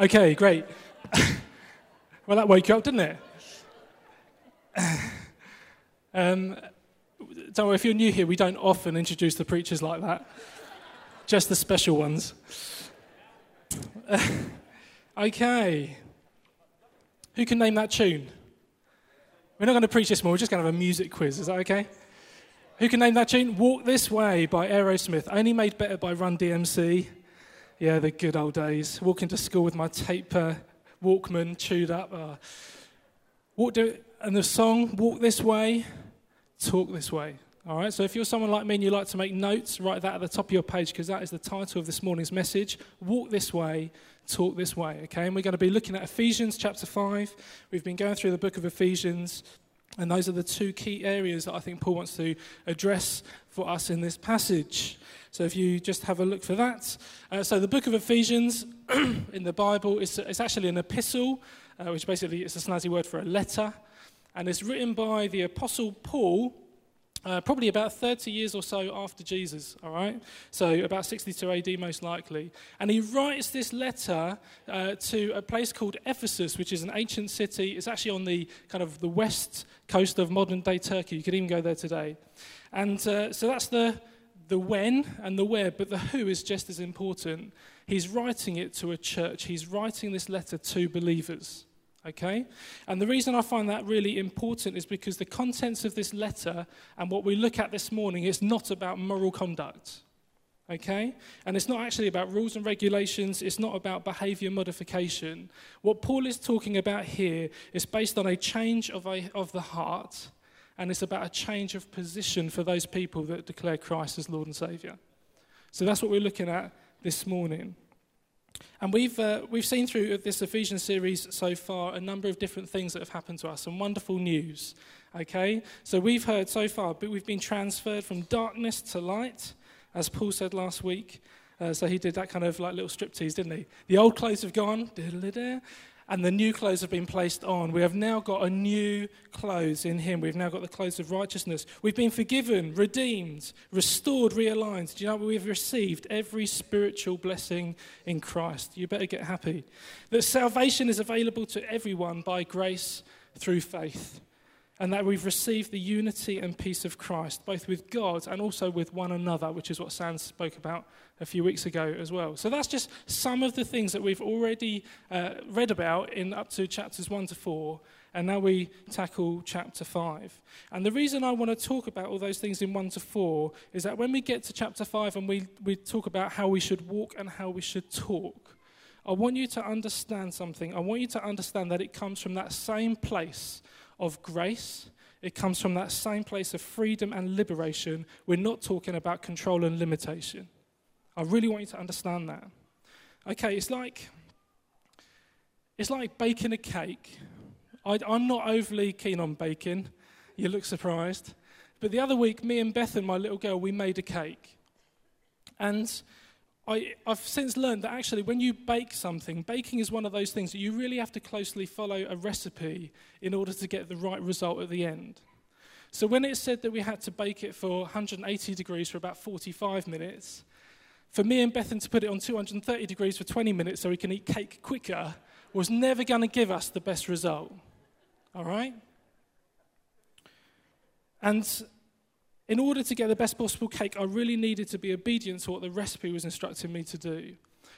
Okay, great. well, that woke you up, didn't it? Um, worry, if you're new here, we don't often introduce the preachers like that, just the special ones. okay. Who can name that tune? We're not going to preach this more, we're just going to have a music quiz. Is that okay? Who can name that tune? Walk This Way by Aerosmith, only made better by Run DMC. Yeah, the good old days. Walking to school with my tape Walkman chewed up. Uh, walk do, and the song, Walk This Way, Talk This Way. All right, so if you're someone like me and you like to make notes, write that at the top of your page because that is the title of this morning's message. Walk this way, talk this way. Okay, and we're going to be looking at Ephesians chapter 5. We've been going through the book of Ephesians. And those are the two key areas that I think Paul wants to address for us in this passage. So if you just have a look for that. Uh, so the book of Ephesians in the Bible is it's actually an epistle, uh, which basically is a snazzy word for a letter. And it's written by the Apostle Paul uh, probably about 30 years or so after Jesus, all right? So about 62 AD, most likely. And he writes this letter uh, to a place called Ephesus, which is an ancient city. It's actually on the kind of the west coast of modern day Turkey. You could even go there today. And uh, so that's the, the when and the where, but the who is just as important. He's writing it to a church, he's writing this letter to believers. Okay? And the reason I find that really important is because the contents of this letter and what we look at this morning is not about moral conduct. Okay? And it's not actually about rules and regulations, it's not about behavior modification. What Paul is talking about here is based on a change of, a, of the heart, and it's about a change of position for those people that declare Christ as Lord and Saviour. So that's what we're looking at this morning. And we've, uh, we've seen through this Ephesians series so far a number of different things that have happened to us, some wonderful news. Okay? So we've heard so far, but we've been transferred from darkness to light, as Paul said last week. Uh, so he did that kind of like little striptease, didn't he? The old clothes have gone, and the new clothes have been placed on. We have now got a new clothes in Him. We've now got the clothes of righteousness. We've been forgiven, redeemed, restored, realigned. Do you know what we've received? Every spiritual blessing in Christ. You better get happy. That salvation is available to everyone by grace through faith and that we've received the unity and peace of Christ, both with God and also with one another, which is what Sans spoke about a few weeks ago as well. So that's just some of the things that we've already uh, read about in up to chapters 1 to 4, and now we tackle chapter 5. And the reason I want to talk about all those things in 1 to 4 is that when we get to chapter 5 and we, we talk about how we should walk and how we should talk, I want you to understand something. I want you to understand that it comes from that same place of grace. It comes from that same place of freedom and liberation. We're not talking about control and limitation. I really want you to understand that. Okay, it's like it's like baking a cake. I, am not overly keen on baking. You look surprised. But the other week, me and Beth and my little girl, we made a cake. And I, have since learned that actually, when you bake something, baking is one of those things that you really have to closely follow a recipe in order to get the right result at the end. So, when it said that we had to bake it for 180 degrees for about 45 minutes, for me and Bethan to put it on 230 degrees for 20 minutes so we can eat cake quicker was never going to give us the best result. All right? And in order to get the best possible cake, I really needed to be obedient to what the recipe was instructing me to do.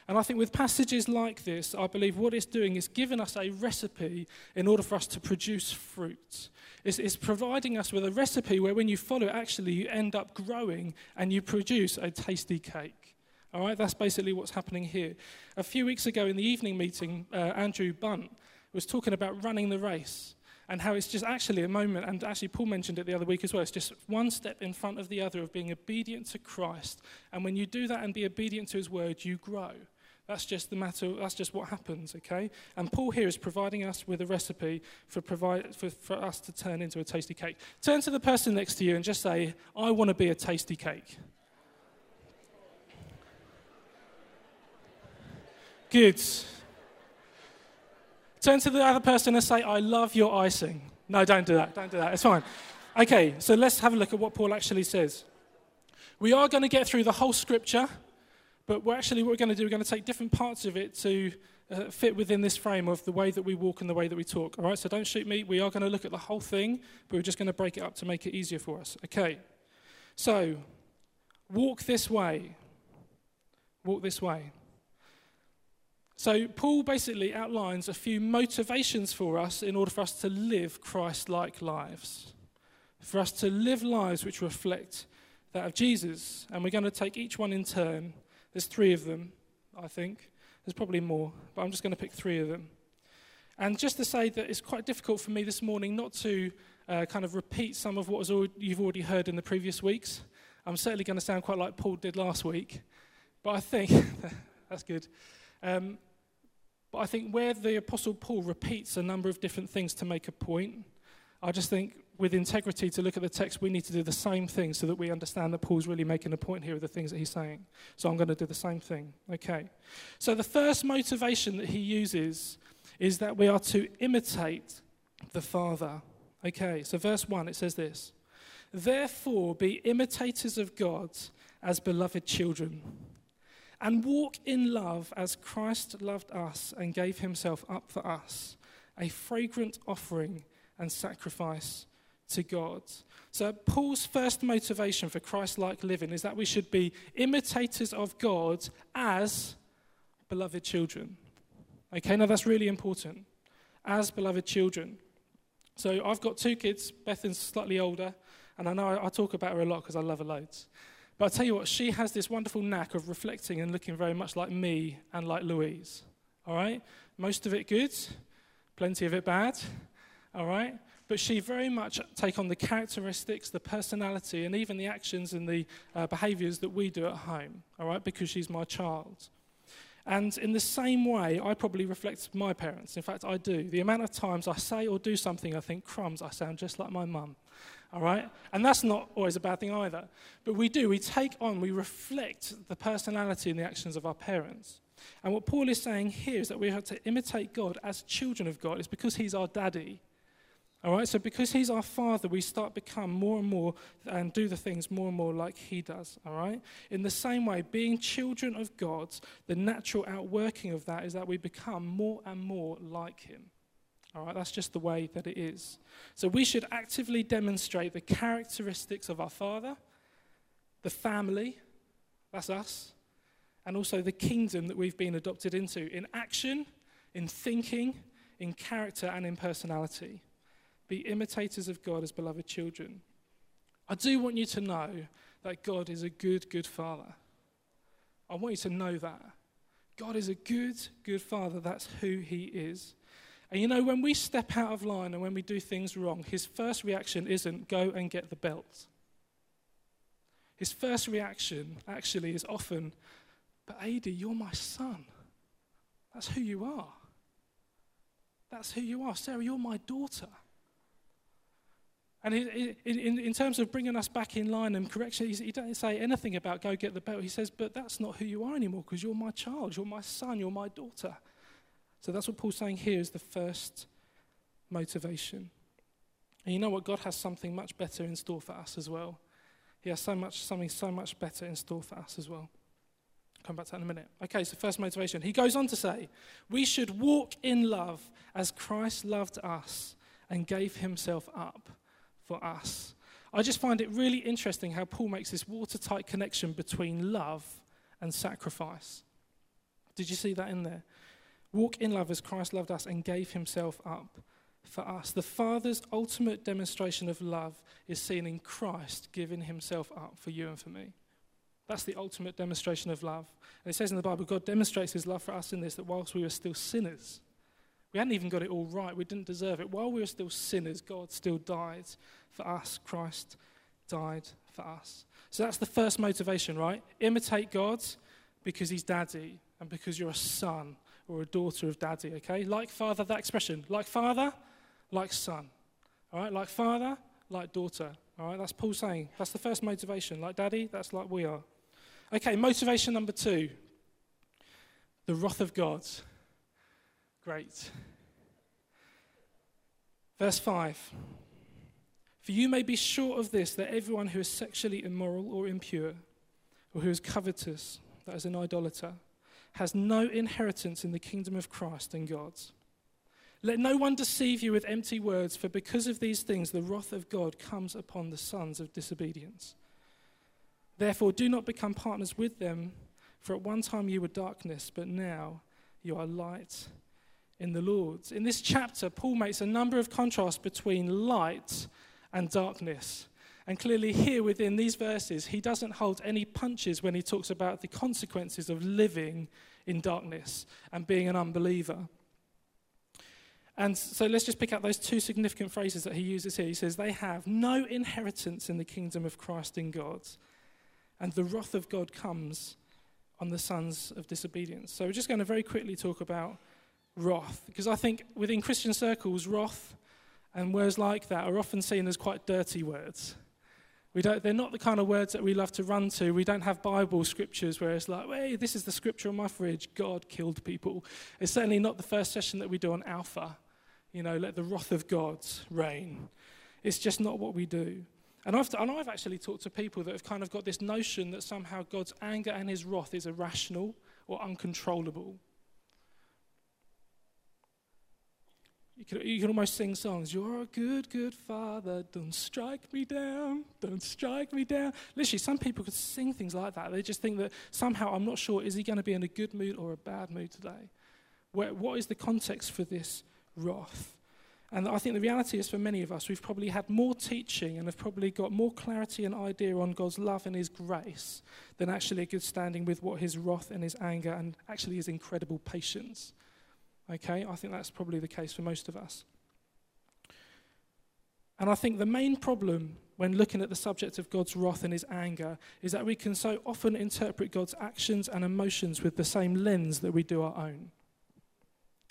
And I think with passages like this, I believe what it's doing is giving us a recipe in order for us to produce fruit. It's, it's, providing us with a recipe where when you follow it, actually you end up growing and you produce a tasty cake. All right, that's basically what's happening here. A few weeks ago in the evening meeting, uh, Andrew Bunt was talking about running the race and how it's just actually a moment, and actually Paul mentioned it the other week as well, it's just one step in front of the other of being obedient to Christ. And when you do that and be obedient to his word, you grow. That's just the matter, that's just what happens, okay? And Paul here is providing us with a recipe for, provide, for, for us to turn into a tasty cake. Turn to the person next to you and just say, I want to be a tasty cake. Good. Turn to the other person and say, I love your icing. No, don't do that. Don't do that. It's fine. Okay, so let's have a look at what Paul actually says. We are going to get through the whole scripture, but we're actually what we're going to do, we're going to take different parts of it to uh, fit within this frame of the way that we walk and the way that we talk. All right, so don't shoot me. We are going to look at the whole thing, but we're just going to break it up to make it easier for us. Okay, so walk this way. Walk this way. So, Paul basically outlines a few motivations for us in order for us to live Christ like lives, for us to live lives which reflect that of Jesus. And we're going to take each one in turn. There's three of them, I think. There's probably more, but I'm just going to pick three of them. And just to say that it's quite difficult for me this morning not to uh, kind of repeat some of what you've already heard in the previous weeks. I'm certainly going to sound quite like Paul did last week, but I think that's good. Um, but I think where the Apostle Paul repeats a number of different things to make a point, I just think with integrity to look at the text, we need to do the same thing so that we understand that Paul's really making a point here of the things that he's saying. So I'm going to do the same thing. Okay. So the first motivation that he uses is that we are to imitate the Father. Okay. So verse 1, it says this Therefore, be imitators of God as beloved children, and walk in love as Christ loved us and gave himself up for us, a fragrant offering and sacrifice to God. So, Paul's first motivation for Christ like living is that we should be imitators of God as beloved children. Okay, now that's really important. As beloved children. So, I've got two kids. Bethan's slightly older, and I know I, I talk about her a lot because I love her loads. But I'll tell you what, she has this wonderful knack of reflecting and looking very much like me and like Louise. All right? Most of it good, plenty of it bad. All right? but she very much take on the characteristics, the personality, and even the actions and the uh, behaviors that we do at home, all right, because she's my child. And in the same way, I probably reflect my parents. In fact, I do. The amount of times I say or do something, I think, crumbs, I sound just like my mum. All right? And that's not always a bad thing either. But we do. We take on, we reflect the personality and the actions of our parents. And what Paul is saying here is that we have to imitate God as children of God. It's because he's our daddy. All right, so because he's our father, we start become more and more and do the things more and more like he does. All right, in the same way, being children of God, the natural outworking of that is that we become more and more like him. All right, that's just the way that it is. So we should actively demonstrate the characteristics of our father, the family, that's us, and also the kingdom that we've been adopted into in action, in thinking, in character, and in personality. Be imitators of God as beloved children. I do want you to know that God is a good, good Father. I want you to know that. God is a good, good Father. That's who He is. And you know, when we step out of line and when we do things wrong, His first reaction isn't go and get the belt. His first reaction actually is often, but Adi, you're my son. That's who you are. That's who you are. Sarah, you're my daughter. And in, in, in, terms of bringing us back in line and correction, he doesn't say anything about go get the belt. He says, but that's not who you are anymore because you're my child, you're my son, you're my daughter. So that's what Paul's saying here is the first motivation. And you know what? God has something much better in store for us as well. He has so much, something so much better in store for us as well. Come back to that in a minute. Okay, so first motivation. He goes on to say, we should walk in love as Christ loved us and gave himself up for us. I just find it really interesting how Paul makes this watertight connection between love and sacrifice. Did you see that in there? Walk in love as Christ loved us and gave himself up for us. The Father's ultimate demonstration of love is seen in Christ giving himself up for you and for me. That's the ultimate demonstration of love. And it says in the Bible, God demonstrates his love for us in this that whilst we were still sinners, we hadn't even got it all right. We didn't deserve it. While we were still sinners, God still died for us. Christ died for us. So that's the first motivation, right? Imitate God because he's daddy and because you're a son or a daughter of daddy, okay? Like father, that expression. Like father, like son. All right? Like father, like daughter. All right? That's Paul saying. That's the first motivation. Like daddy, that's like we are. Okay, motivation number two the wrath of God. Great. Verse 5 For you may be sure of this, that everyone who is sexually immoral or impure, or who is covetous, that is an idolater, has no inheritance in the kingdom of Christ and God's. Let no one deceive you with empty words, for because of these things the wrath of God comes upon the sons of disobedience. Therefore, do not become partners with them, for at one time you were darkness, but now you are light in the Lord. In this chapter, Paul makes a number of contrasts between light and darkness. And clearly, here within these verses, he doesn't hold any punches when he talks about the consequences of living in darkness and being an unbeliever. And so let's just pick out those two significant phrases that he uses here. He says, They have no inheritance in the kingdom of Christ in God, and the wrath of God comes on the sons of disobedience. So we're just going to very quickly talk about wrath, because I think within Christian circles, wrath and words like that are often seen as quite dirty words. We don't, they're not the kind of words that we love to run to. We don't have Bible scriptures where it's like, hey, this is the scripture on my fridge. God killed people. It's certainly not the first session that we do on Alpha. You know, let the wrath of God reign. It's just not what we do. And I've, and I've actually talked to people that have kind of got this notion that somehow God's anger and his wrath is irrational or uncontrollable. You can, you can almost sing songs. You're a good, good father. Don't strike me down. Don't strike me down. Literally, some people could sing things like that. They just think that somehow, I'm not sure, is he going to be in a good mood or a bad mood today? Where, what is the context for this wrath? And I think the reality is for many of us, we've probably had more teaching and have probably got more clarity and idea on God's love and His grace than actually a good standing with what His wrath and His anger and actually His incredible patience Okay, I think that's probably the case for most of us. And I think the main problem when looking at the subject of God's wrath and his anger is that we can so often interpret God's actions and emotions with the same lens that we do our own.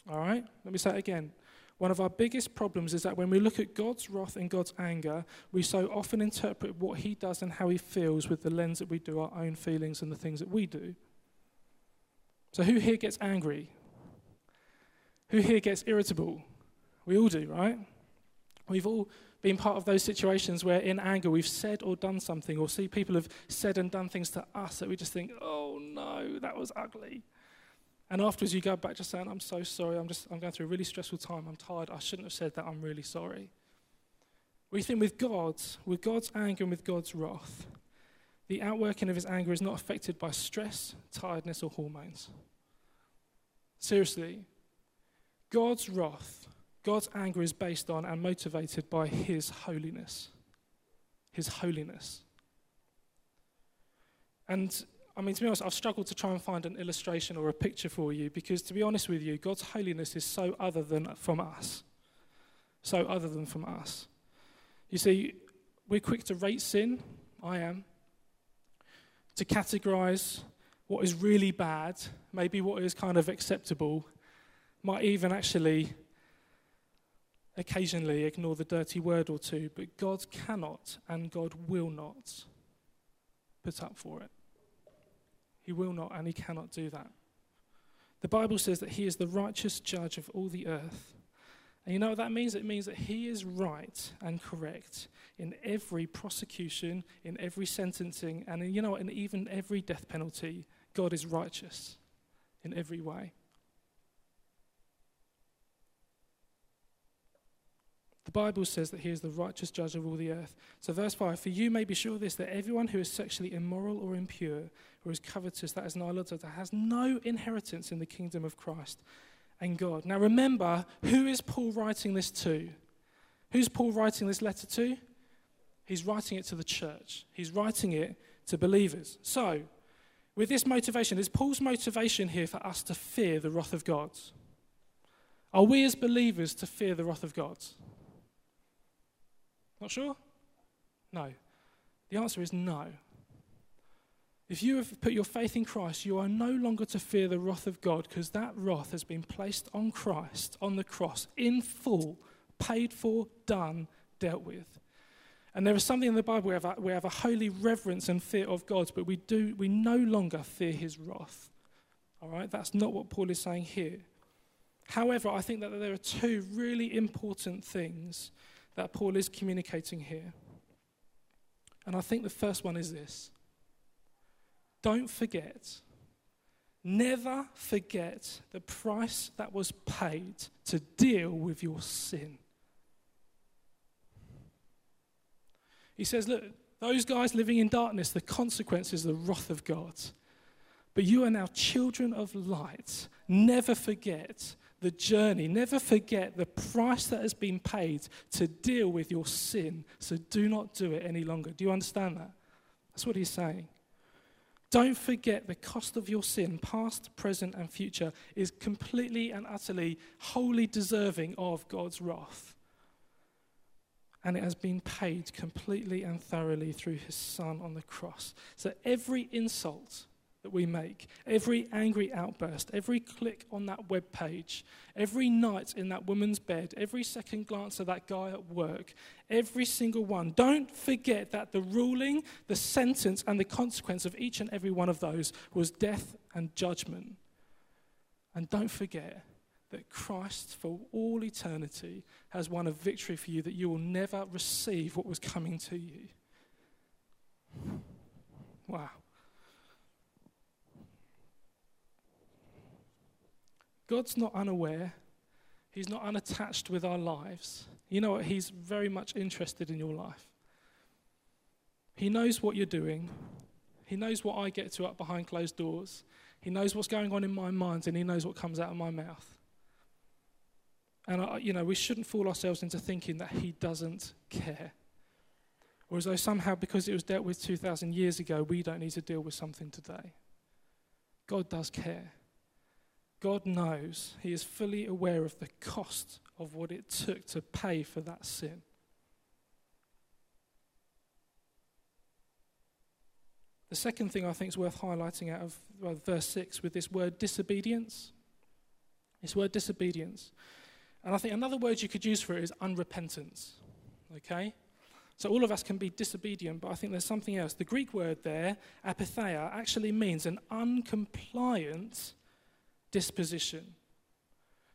All right, let me say it again. One of our biggest problems is that when we look at God's wrath and God's anger, we so often interpret what he does and how he feels with the lens that we do our own feelings and the things that we do. So, who here gets angry? Who here gets irritable? We all do, right? We've all been part of those situations where, in anger, we've said or done something, or see people have said and done things to us that we just think, oh no, that was ugly. And afterwards, you go back just saying, I'm so sorry, I'm just I'm going through a really stressful time, I'm tired, I shouldn't have said that, I'm really sorry. We think with God, with God's anger and with God's wrath, the outworking of his anger is not affected by stress, tiredness, or hormones. Seriously, God's wrath, God's anger is based on and motivated by His holiness. His holiness. And I mean, to be honest, I've struggled to try and find an illustration or a picture for you because, to be honest with you, God's holiness is so other than from us. So other than from us. You see, we're quick to rate sin, I am, to categorize what is really bad, maybe what is kind of acceptable, might even actually occasionally ignore the dirty word or two, but God cannot and God will not put up for it. He will not and he cannot do that. The Bible says that he is the righteous judge of all the earth. And you know what that means? It means that he is right and correct in every prosecution, in every sentencing, and in, you know, in even every death penalty. God is righteous in every way. The Bible says that he is the righteous judge of all the earth. So, verse 5 For you may be sure of this, that everyone who is sexually immoral or impure, or is covetous, that is an idolater, has no inheritance in the kingdom of Christ and God. Now, remember, who is Paul writing this to? Who's Paul writing this letter to? He's writing it to the church, he's writing it to believers. So, with this motivation, is Paul's motivation here for us to fear the wrath of God? Are we as believers to fear the wrath of God? Not sure? No. The answer is no. If you have put your faith in Christ, you are no longer to fear the wrath of God because that wrath has been placed on Christ on the cross in full, paid for, done, dealt with. And there is something in the Bible we have, a, we have a holy reverence and fear of God, but we, do, we no longer fear his wrath. All right? That's not what Paul is saying here. However, I think that there are two really important things that Paul is communicating here. And I think the first one is this don't forget Never forget the price that was paid to deal with your sin. He says, Look, those guys living in darkness, the consequence is the wrath of God. But you are now children of light. Never forget the journey. Never forget the price that has been paid to deal with your sin. So do not do it any longer. Do you understand that? That's what he's saying. Don't forget the cost of your sin, past, present, and future, is completely and utterly, wholly deserving of God's wrath and it has been paid completely and thoroughly through his son on the cross. So every insult that we make, every angry outburst, every click on that web page, every night in that woman's bed, every second glance of that guy at work, every single one, don't forget that the ruling, the sentence, and the consequence of each and every one of those was death and judgment. And don't forget that Christ, for all eternity, has won a victory for you that you will never receive what was coming to you. Wow. God's not unaware. He's not unattached with our lives. You know what? He's very much interested in your life. He knows what you're doing. He knows what I get to up behind closed doors. He knows what's going on in my mind, and He knows what comes out of my mouth. And, uh, you know, we shouldn't fool ourselves into thinking that he doesn't care. Or as though somehow, because it was dealt with 2,000 years ago, we don't need to deal with something today. God does care. God knows. He is fully aware of the cost of what it took to pay for that sin. The second thing I think is worth highlighting out of verse 6 with this word disobedience. This word disobedience. And I think another word you could use for it is unrepentance. Okay? So all of us can be disobedient, but I think there's something else. The Greek word there, apeitheia, actually means an uncompliant disposition.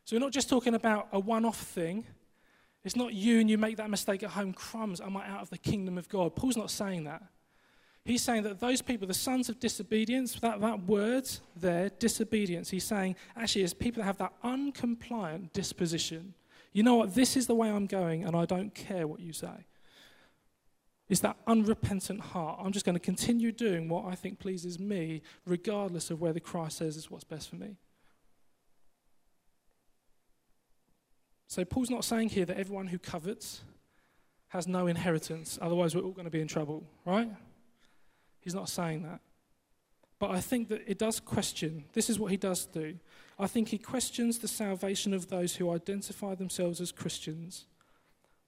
So we're not just talking about a one off thing. It's not you and you make that mistake at home, crumbs, am I out of the kingdom of God? Paul's not saying that. He's saying that those people, the sons of disobedience, that, that word there, disobedience, he's saying actually is people that have that uncompliant disposition. You know what? This is the way I'm going, and I don't care what you say. It's that unrepentant heart. I'm just going to continue doing what I think pleases me, regardless of whether Christ says is what's best for me. So, Paul's not saying here that everyone who covets has no inheritance, otherwise, we're all going to be in trouble, right? He's not saying that. But I think that it does question. This is what he does do. I think he questions the salvation of those who identify themselves as Christians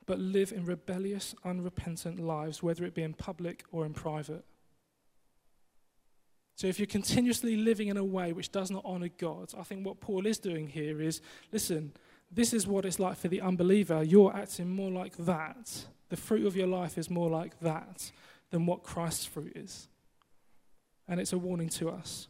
but live in rebellious, unrepentant lives, whether it be in public or in private. So, if you're continuously living in a way which does not honor God, I think what Paul is doing here is listen, this is what it's like for the unbeliever. You're acting more like that. The fruit of your life is more like that than what Christ's fruit is. And it's a warning to us.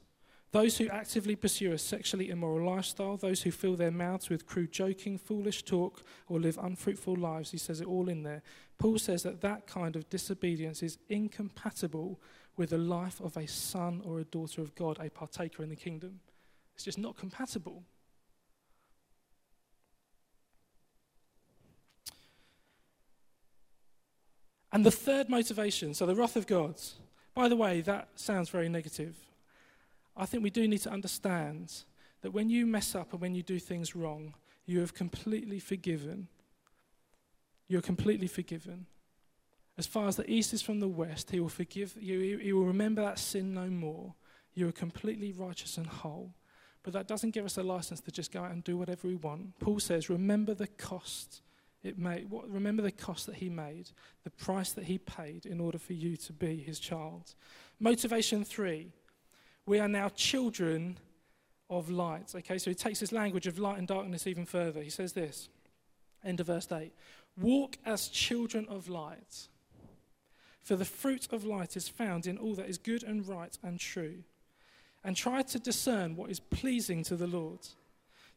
Those who actively pursue a sexually immoral lifestyle, those who fill their mouths with crude joking, foolish talk, or live unfruitful lives, he says it all in there. Paul says that that kind of disobedience is incompatible with the life of a son or a daughter of God, a partaker in the kingdom. It's just not compatible. And the third motivation, so the wrath of God. By the way, that sounds very negative. I think we do need to understand that when you mess up and when you do things wrong, you have completely forgiven. You're completely forgiven. As far as the east is from the west, he will forgive you. He will remember that sin no more. You are completely righteous and whole. But that doesn't give us a license to just go out and do whatever we want. Paul says, remember the cost it made, what, remember the cost that he made, the price that he paid in order for you to be his child. Motivation three we are now children of light. Okay, so he takes this language of light and darkness even further. He says this, end of verse 8 Walk as children of light, for the fruit of light is found in all that is good and right and true. And try to discern what is pleasing to the Lord.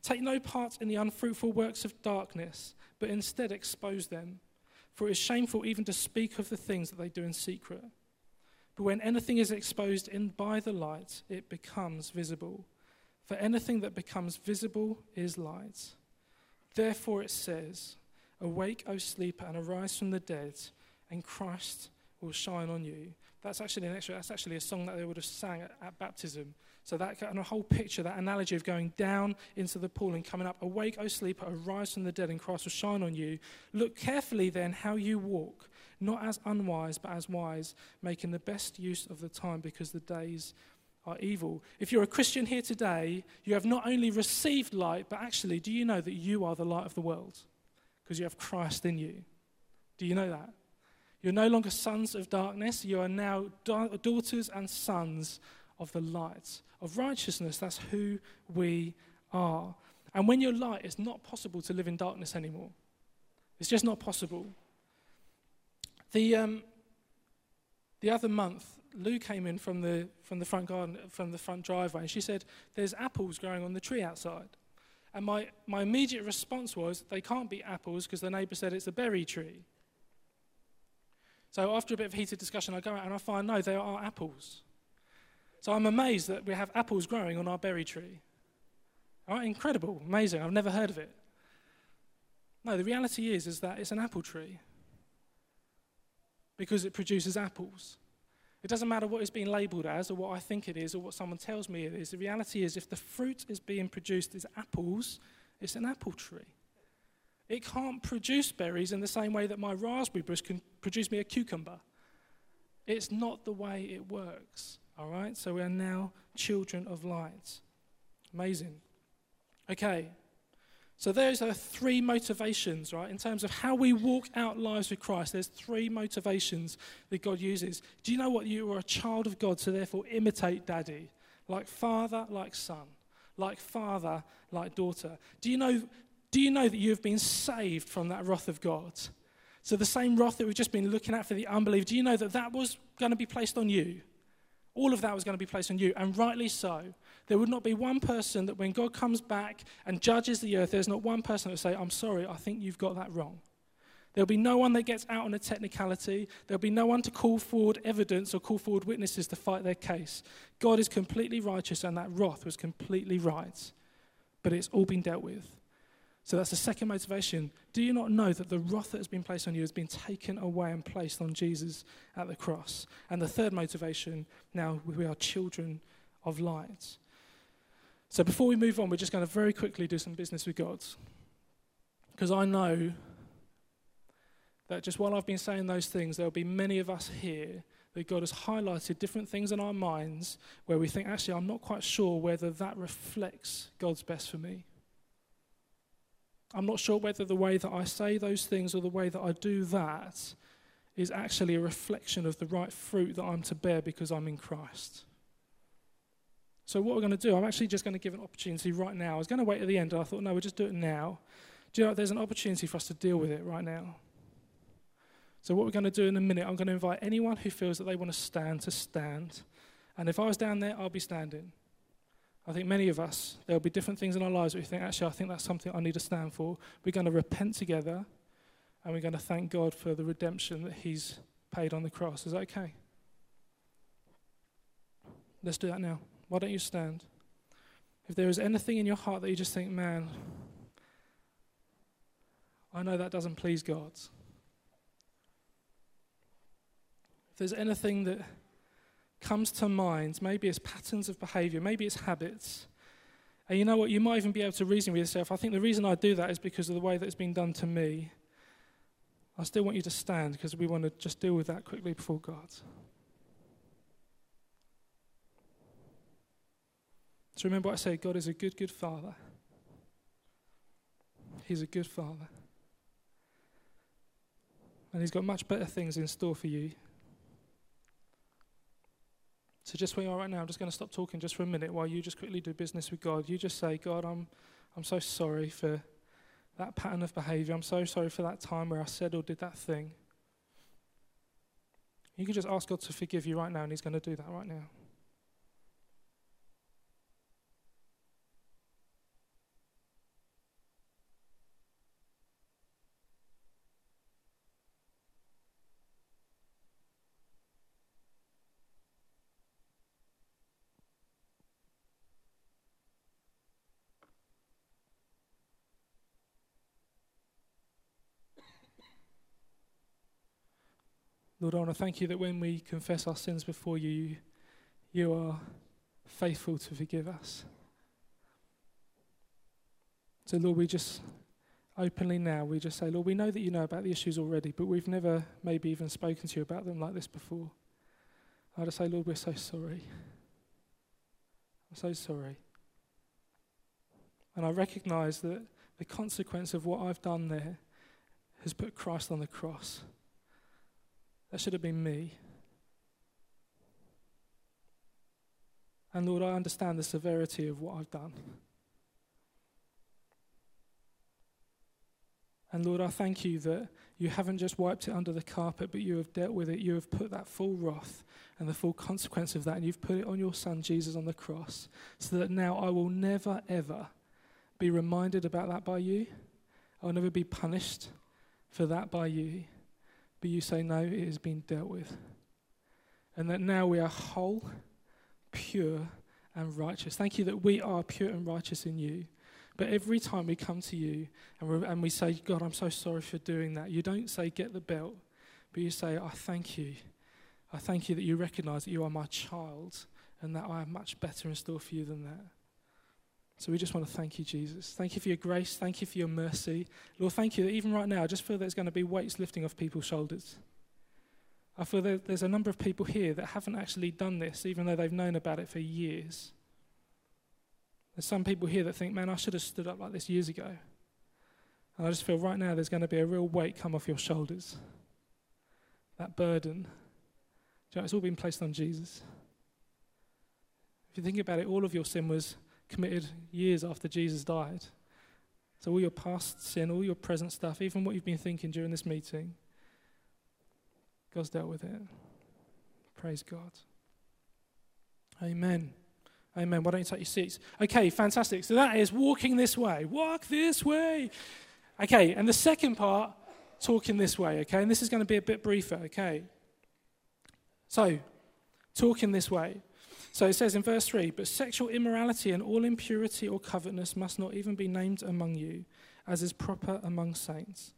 Take no part in the unfruitful works of darkness, but instead expose them. For it is shameful even to speak of the things that they do in secret. But when anything is exposed in by the light, it becomes visible. For anything that becomes visible is light. Therefore it says, Awake, O sleeper, and arise from the dead, and Christ will shine on you. That's actually an extra, that's actually a song that they would have sang at, at baptism. So that kind of whole picture, that analogy of going down into the pool and coming up, awake, O sleeper, arise from the dead, and Christ will shine on you. Look carefully then how you walk, not as unwise, but as wise, making the best use of the time, because the days are evil. If you're a Christian here today, you have not only received light, but actually, do you know that you are the light of the world? Because you have Christ in you. Do you know that? You're no longer sons of darkness, you are now da- daughters and sons of the light, of righteousness. That's who we are. And when you're light, it's not possible to live in darkness anymore. It's just not possible. The, um, the other month, Lou came in from the, from the front garden, from the front driveway, and she said, There's apples growing on the tree outside. And my, my immediate response was, They can't be apples because the neighbour said it's a berry tree. So after a bit of heated discussion, I go out and I find, no, there are apples. So I'm amazed that we have apples growing on our berry tree. All right, incredible, amazing. I've never heard of it. No, the reality is, is that it's an apple tree because it produces apples. It doesn't matter what it's being labeled as or what I think it is or what someone tells me it is. The reality is, if the fruit is being produced as apples, it's an apple tree. It can't produce berries in the same way that my raspberry bush can produce me a cucumber. It's not the way it works. All right? So we are now children of light. Amazing. Okay. So those are three motivations, right? In terms of how we walk out lives with Christ, there's three motivations that God uses. Do you know what? You are a child of God, so therefore imitate daddy. Like father, like son. Like father, like daughter. Do you know do you know that you have been saved from that wrath of God? So, the same wrath that we've just been looking at for the unbeliever, do you know that that was going to be placed on you? All of that was going to be placed on you, and rightly so. There would not be one person that when God comes back and judges the earth, there's not one person that will say, I'm sorry, I think you've got that wrong. There'll be no one that gets out on a technicality. There'll be no one to call forward evidence or call forward witnesses to fight their case. God is completely righteous, and that wrath was completely right. But it's all been dealt with. So that's the second motivation. Do you not know that the wrath that has been placed on you has been taken away and placed on Jesus at the cross? And the third motivation now we are children of light. So before we move on, we're just going to very quickly do some business with God. Because I know that just while I've been saying those things, there will be many of us here that God has highlighted different things in our minds where we think, actually, I'm not quite sure whether that reflects God's best for me. I'm not sure whether the way that I say those things or the way that I do that is actually a reflection of the right fruit that I'm to bear because I'm in Christ. So, what we're going to do, I'm actually just going to give an opportunity right now. I was going to wait at the end, and I thought, no, we'll just do it now. Do you know there's an opportunity for us to deal with it right now? So, what we're going to do in a minute, I'm going to invite anyone who feels that they want to stand to stand. And if I was down there, I'll be standing. I think many of us, there'll be different things in our lives that we think, actually, I think that's something I need to stand for. We're going to repent together and we're going to thank God for the redemption that He's paid on the cross. Is that okay? Let's do that now. Why don't you stand? If there is anything in your heart that you just think, man, I know that doesn't please God. If there's anything that comes to mind, maybe it's patterns of behavior, maybe it's habits. And you know what? You might even be able to reason with yourself. I think the reason I do that is because of the way that it's been done to me. I still want you to stand because we want to just deal with that quickly before God. So remember what I said God is a good, good father. He's a good father. And he's got much better things in store for you so just where you are right now, I'm just going to stop talking just for a minute while you just quickly do business with God. You just say, God, I'm, I'm so sorry for that pattern of behavior. I'm so sorry for that time where I said or did that thing. You can just ask God to forgive you right now, and He's going to do that right now. Lord, I want to thank you that when we confess our sins before you, you are faithful to forgive us. So, Lord, we just openly now, we just say, Lord, we know that you know about the issues already, but we've never maybe even spoken to you about them like this before. I just say, Lord, we're so sorry. I'm so sorry. And I recognize that the consequence of what I've done there has put Christ on the cross. That should have been me. And Lord, I understand the severity of what I've done. And Lord, I thank you that you haven't just wiped it under the carpet, but you have dealt with it. You have put that full wrath and the full consequence of that, and you've put it on your Son Jesus on the cross, so that now I will never, ever be reminded about that by you. I'll never be punished for that by you. But you say, no, it has been dealt with. And that now we are whole, pure, and righteous. Thank you that we are pure and righteous in you. But every time we come to you and, and we say, God, I'm so sorry for doing that, you don't say, get the belt, but you say, I thank you. I thank you that you recognize that you are my child and that I have much better in store for you than that. So we just want to thank you, Jesus. Thank you for your grace. Thank you for your mercy. Lord, thank you that even right now, I just feel there's going to be weights lifting off people's shoulders. I feel that there's a number of people here that haven't actually done this, even though they've known about it for years. There's some people here that think, man, I should have stood up like this years ago. And I just feel right now there's going to be a real weight come off your shoulders. That burden. You know, it's all been placed on Jesus. If you think about it, all of your sin was committed years after Jesus died. So all your past sin, all your present stuff, even what you've been thinking during this meeting, God's dealt with it. Praise God. Amen. Amen. Why don't you take your seats? Okay, fantastic. So that is walking this way. Walk this way. Okay, and the second part, talking this way, okay? And this is going to be a bit briefer, okay? So, talking this way. So it says in verse 3 But sexual immorality and all impurity or covetousness must not even be named among you, as is proper among saints.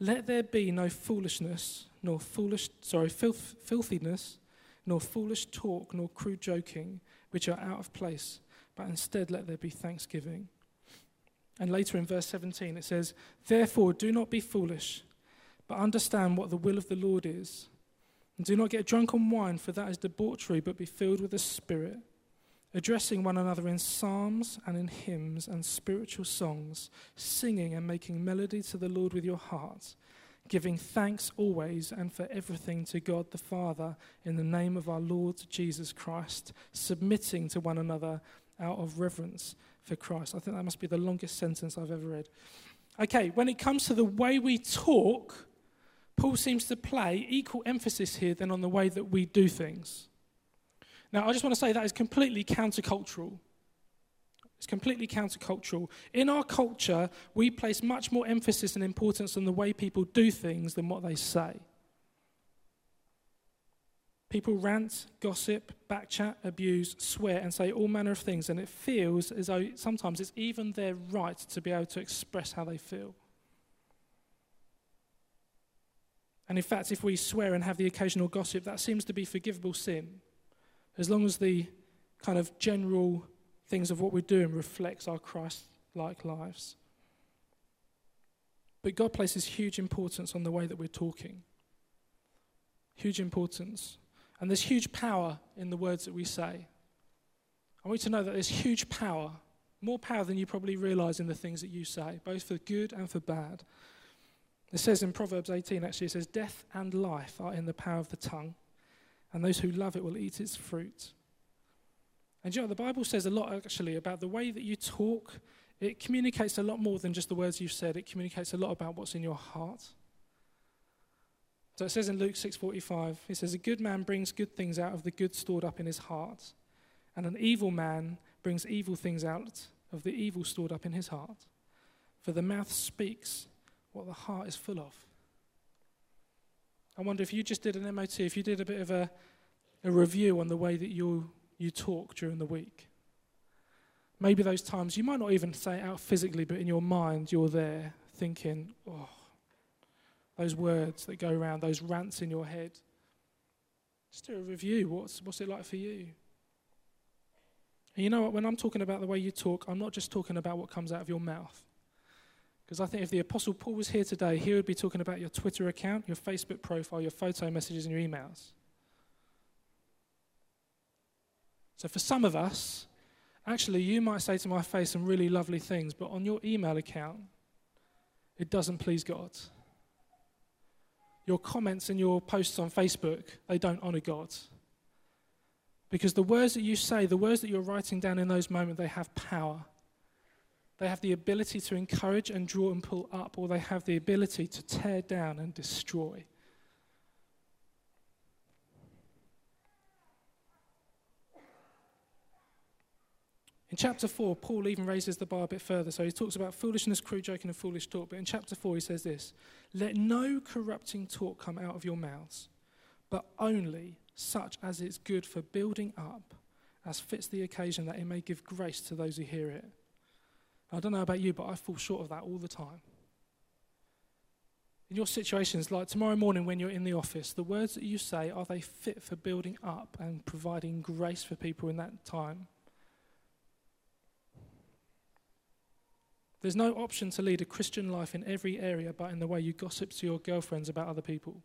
Let there be no foolishness, nor foolish, sorry, filth, filthiness, nor foolish talk, nor crude joking which are out of place, but instead let there be thanksgiving. And later in verse 17 it says, Therefore do not be foolish, but understand what the will of the Lord is. And do not get drunk on wine, for that is debauchery, but be filled with the Spirit, addressing one another in psalms and in hymns and spiritual songs, singing and making melody to the Lord with your heart giving thanks always and for everything to God the Father in the name of our Lord Jesus Christ, submitting to one another out of reverence for Christ. I think that must be the longest sentence I've ever read. Okay, when it comes to the way we talk, Paul seems to play equal emphasis here than on the way that we do things. Now, I just want to say that is completely countercultural. It's completely countercultural. In our culture, we place much more emphasis and importance on the way people do things than what they say. People rant, gossip, backchat, abuse, swear, and say all manner of things, and it feels as though sometimes it's even their right to be able to express how they feel. And in fact, if we swear and have the occasional gossip, that seems to be forgivable sin, as long as the kind of general things of what we're doing reflects our Christ like lives. But God places huge importance on the way that we're talking. Huge importance. And there's huge power in the words that we say. I want you to know that there's huge power, more power than you probably realize in the things that you say, both for good and for bad. It says in Proverbs 18, actually, it says, Death and life are in the power of the tongue, and those who love it will eat its fruit. And you know, the Bible says a lot actually about the way that you talk. It communicates a lot more than just the words you've said. It communicates a lot about what's in your heart. So it says in Luke 6:45, it says a good man brings good things out of the good stored up in his heart, and an evil man brings evil things out of the evil stored up in his heart. For the mouth speaks what the heart is full of. I wonder if you just did an MOT, if you did a bit of a, a review on the way that you you talk during the week. Maybe those times you might not even say it out physically, but in your mind you're there thinking, oh, those words that go around, those rants in your head. Just do a review. What's, what's it like for you? And you know what? When I'm talking about the way you talk, I'm not just talking about what comes out of your mouth. Because I think if the Apostle Paul was here today, he would be talking about your Twitter account, your Facebook profile, your photo messages, and your emails. So for some of us, actually, you might say to my face some really lovely things, but on your email account, it doesn't please God. Your comments and your posts on Facebook, they don't honor God. Because the words that you say, the words that you're writing down in those moments, they have power. They have the ability to encourage and draw and pull up, or they have the ability to tear down and destroy. In chapter 4, Paul even raises the bar a bit further. So he talks about foolishness, crude joking, and foolish talk. But in chapter 4, he says this Let no corrupting talk come out of your mouths, but only such as is good for building up, as fits the occasion, that it may give grace to those who hear it. I don't know about you, but I fall short of that all the time. In your situations, like tomorrow morning when you're in the office, the words that you say, are they fit for building up and providing grace for people in that time? There's no option to lead a Christian life in every area but in the way you gossip to your girlfriends about other people.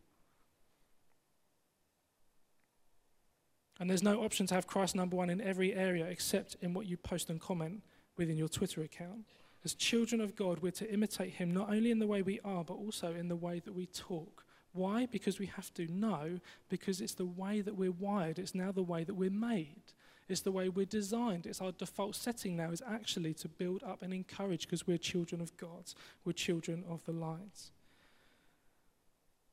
And there's no option to have Christ number one in every area except in what you post and comment within your Twitter account. As children of God, we're to imitate Him not only in the way we are, but also in the way that we talk. Why? Because we have to. know, because it's the way that we're wired. It's now the way that we're made. It's the way we're designed. It's our default setting now is actually to build up and encourage because we're children of God. We're children of the light.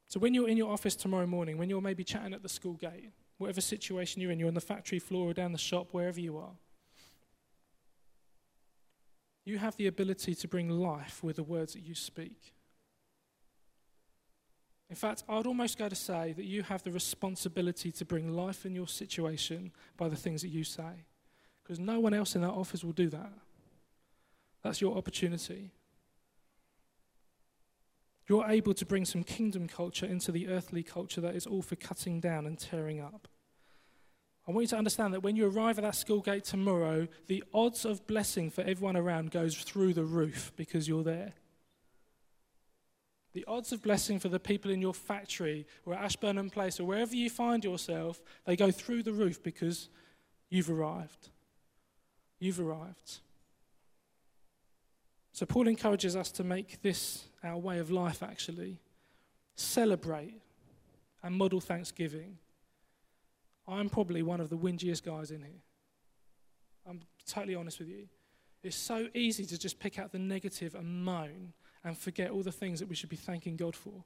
So when you're in your office tomorrow morning, when you're maybe chatting at the school gate, whatever situation you're in, you're on the factory floor or down the shop, wherever you are, you have the ability to bring life with the words that you speak. In fact, I'd almost go to say that you have the responsibility to bring life in your situation by the things that you say. Because no one else in that office will do that. That's your opportunity. You're able to bring some kingdom culture into the earthly culture that is all for cutting down and tearing up. I want you to understand that when you arrive at that school gate tomorrow, the odds of blessing for everyone around goes through the roof because you're there. The odds of blessing for the people in your factory or at Ashburnham Place or wherever you find yourself, they go through the roof because you've arrived. You've arrived. So, Paul encourages us to make this our way of life, actually. Celebrate and model thanksgiving. I'm probably one of the whingiest guys in here. I'm totally honest with you. It's so easy to just pick out the negative and moan and forget all the things that we should be thanking God for.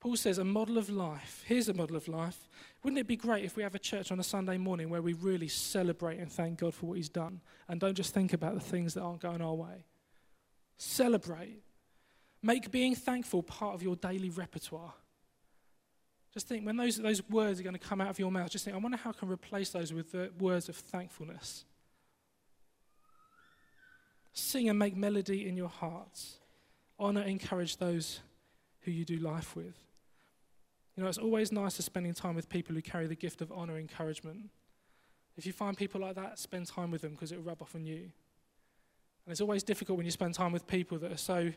Paul says, a model of life. Here's a model of life. Wouldn't it be great if we have a church on a Sunday morning where we really celebrate and thank God for what He's done and don't just think about the things that aren't going our way? Celebrate. Make being thankful part of your daily repertoire. Just think, when those, those words are going to come out of your mouth, just think, I wonder how I can replace those with the words of thankfulness. Sing and make melody in your hearts honor, and encourage those who you do life with. You know, it's always nicer spending time with people who carry the gift of honor, and encouragement. If you find people like that, spend time with them because it will rub off on you. And it's always difficult when you spend time with people that are so, you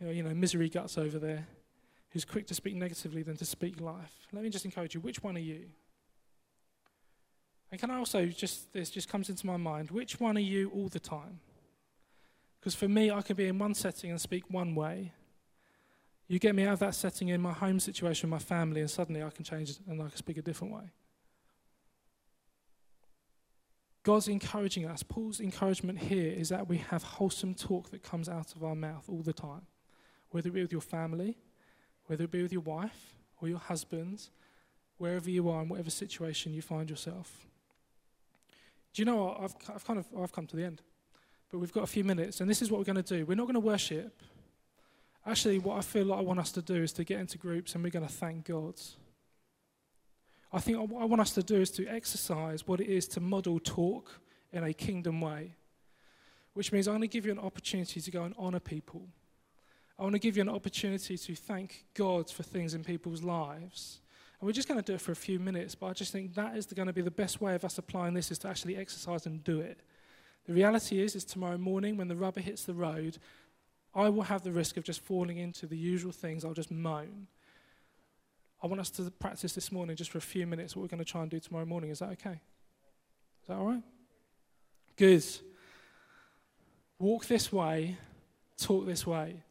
know, you know, misery guts over there, who's quick to speak negatively than to speak life. Let me just encourage you which one are you? And can I also just, this just comes into my mind, which one are you all the time? Because for me, I can be in one setting and speak one way. You get me out of that setting in my home situation, my family, and suddenly I can change and I can speak a different way. God's encouraging us. Paul's encouragement here is that we have wholesome talk that comes out of our mouth all the time, whether it be with your family, whether it be with your wife or your husband, wherever you are in whatever situation you find yourself. Do you know what? I've, I've kind of I've come to the end but we've got a few minutes, and this is what we're going to do. We're not going to worship. Actually, what I feel like I want us to do is to get into groups and we're going to thank God. I think what I want us to do is to exercise what it is to model talk in a kingdom way, which means I'm going to give you an opportunity to go and honor people. I want to give you an opportunity to thank God for things in people's lives. And we're just going to do it for a few minutes, but I just think that is going to be the best way of us applying this is to actually exercise and do it. The reality is, is tomorrow morning when the rubber hits the road, I will have the risk of just falling into the usual things. I'll just moan. I want us to practice this morning just for a few minutes what we're going to try and do tomorrow morning. Is that okay? Is that all right? Good. Walk this way, talk this way.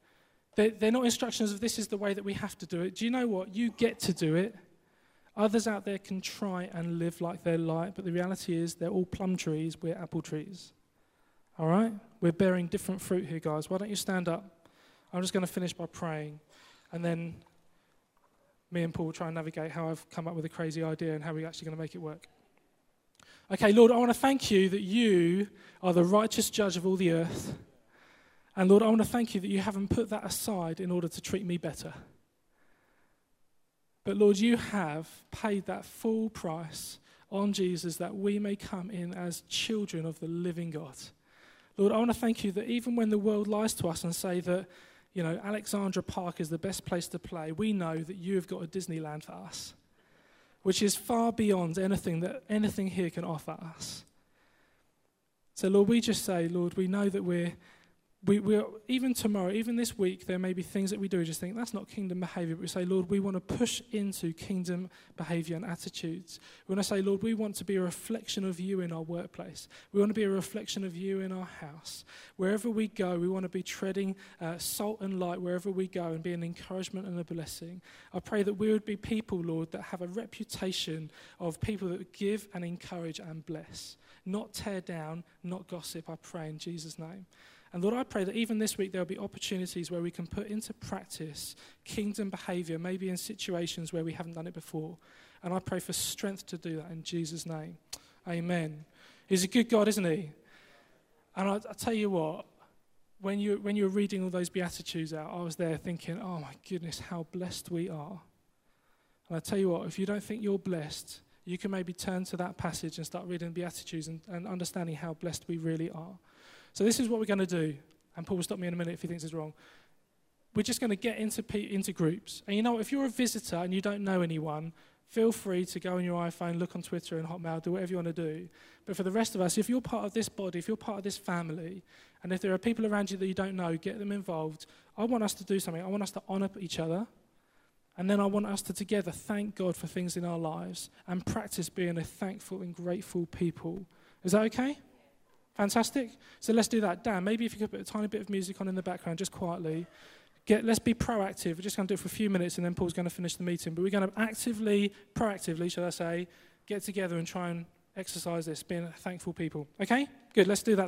They're, they're not instructions of this is the way that we have to do it. Do you know what? You get to do it. Others out there can try and live like they're light, but the reality is they're all plum trees, we're apple trees. All right? We're bearing different fruit here, guys. Why don't you stand up? I'm just going to finish by praying, and then me and Paul will try and navigate how I've come up with a crazy idea and how we're actually going to make it work. Okay, Lord, I want to thank you that you are the righteous judge of all the earth. And Lord, I want to thank you that you haven't put that aside in order to treat me better. But Lord, you have paid that full price on Jesus that we may come in as children of the living God. Lord, I want to thank you that even when the world lies to us and say that, you know, Alexandra Park is the best place to play, we know that you have got a Disneyland for us which is far beyond anything that anything here can offer us. So, Lord, we just say, Lord, we know that we're, we, we're, even tomorrow, even this week, there may be things that we do, we just think that's not kingdom behavior. But we say, Lord, we want to push into kingdom behavior and attitudes. We want to say, Lord, we want to be a reflection of you in our workplace. We want to be a reflection of you in our house. Wherever we go, we want to be treading uh, salt and light wherever we go and be an encouragement and a blessing. I pray that we would be people, Lord, that have a reputation of people that give and encourage and bless, not tear down, not gossip. I pray in Jesus' name. And Lord, I pray that even this week there'll be opportunities where we can put into practice kingdom behavior, maybe in situations where we haven't done it before. And I pray for strength to do that in Jesus' name. Amen. He's a good God, isn't he? And I, I tell you what, when you, when you were reading all those Beatitudes out, I was there thinking, oh my goodness, how blessed we are. And I tell you what, if you don't think you're blessed, you can maybe turn to that passage and start reading the Beatitudes and, and understanding how blessed we really are. So this is what we're going to do. And Paul will stop me in a minute if he thinks it's wrong. We're just going to get into, into groups. And you know, if you're a visitor and you don't know anyone, feel free to go on your iPhone, look on Twitter and Hotmail, do whatever you want to do. But for the rest of us, if you're part of this body, if you're part of this family, and if there are people around you that you don't know, get them involved. I want us to do something. I want us to honor each other. And then I want us to together thank God for things in our lives and practice being a thankful and grateful people. Is that okay? Fantastic? So let's do that. Dan, maybe if you could put a tiny bit of music on in the background, just quietly. Get, let's be proactive. We're just going to do it for a few minutes and then Paul's going to finish the meeting. But we're going to actively, proactively, shall I say, get together and try and exercise this, being thankful people. Okay? Good, let's do that.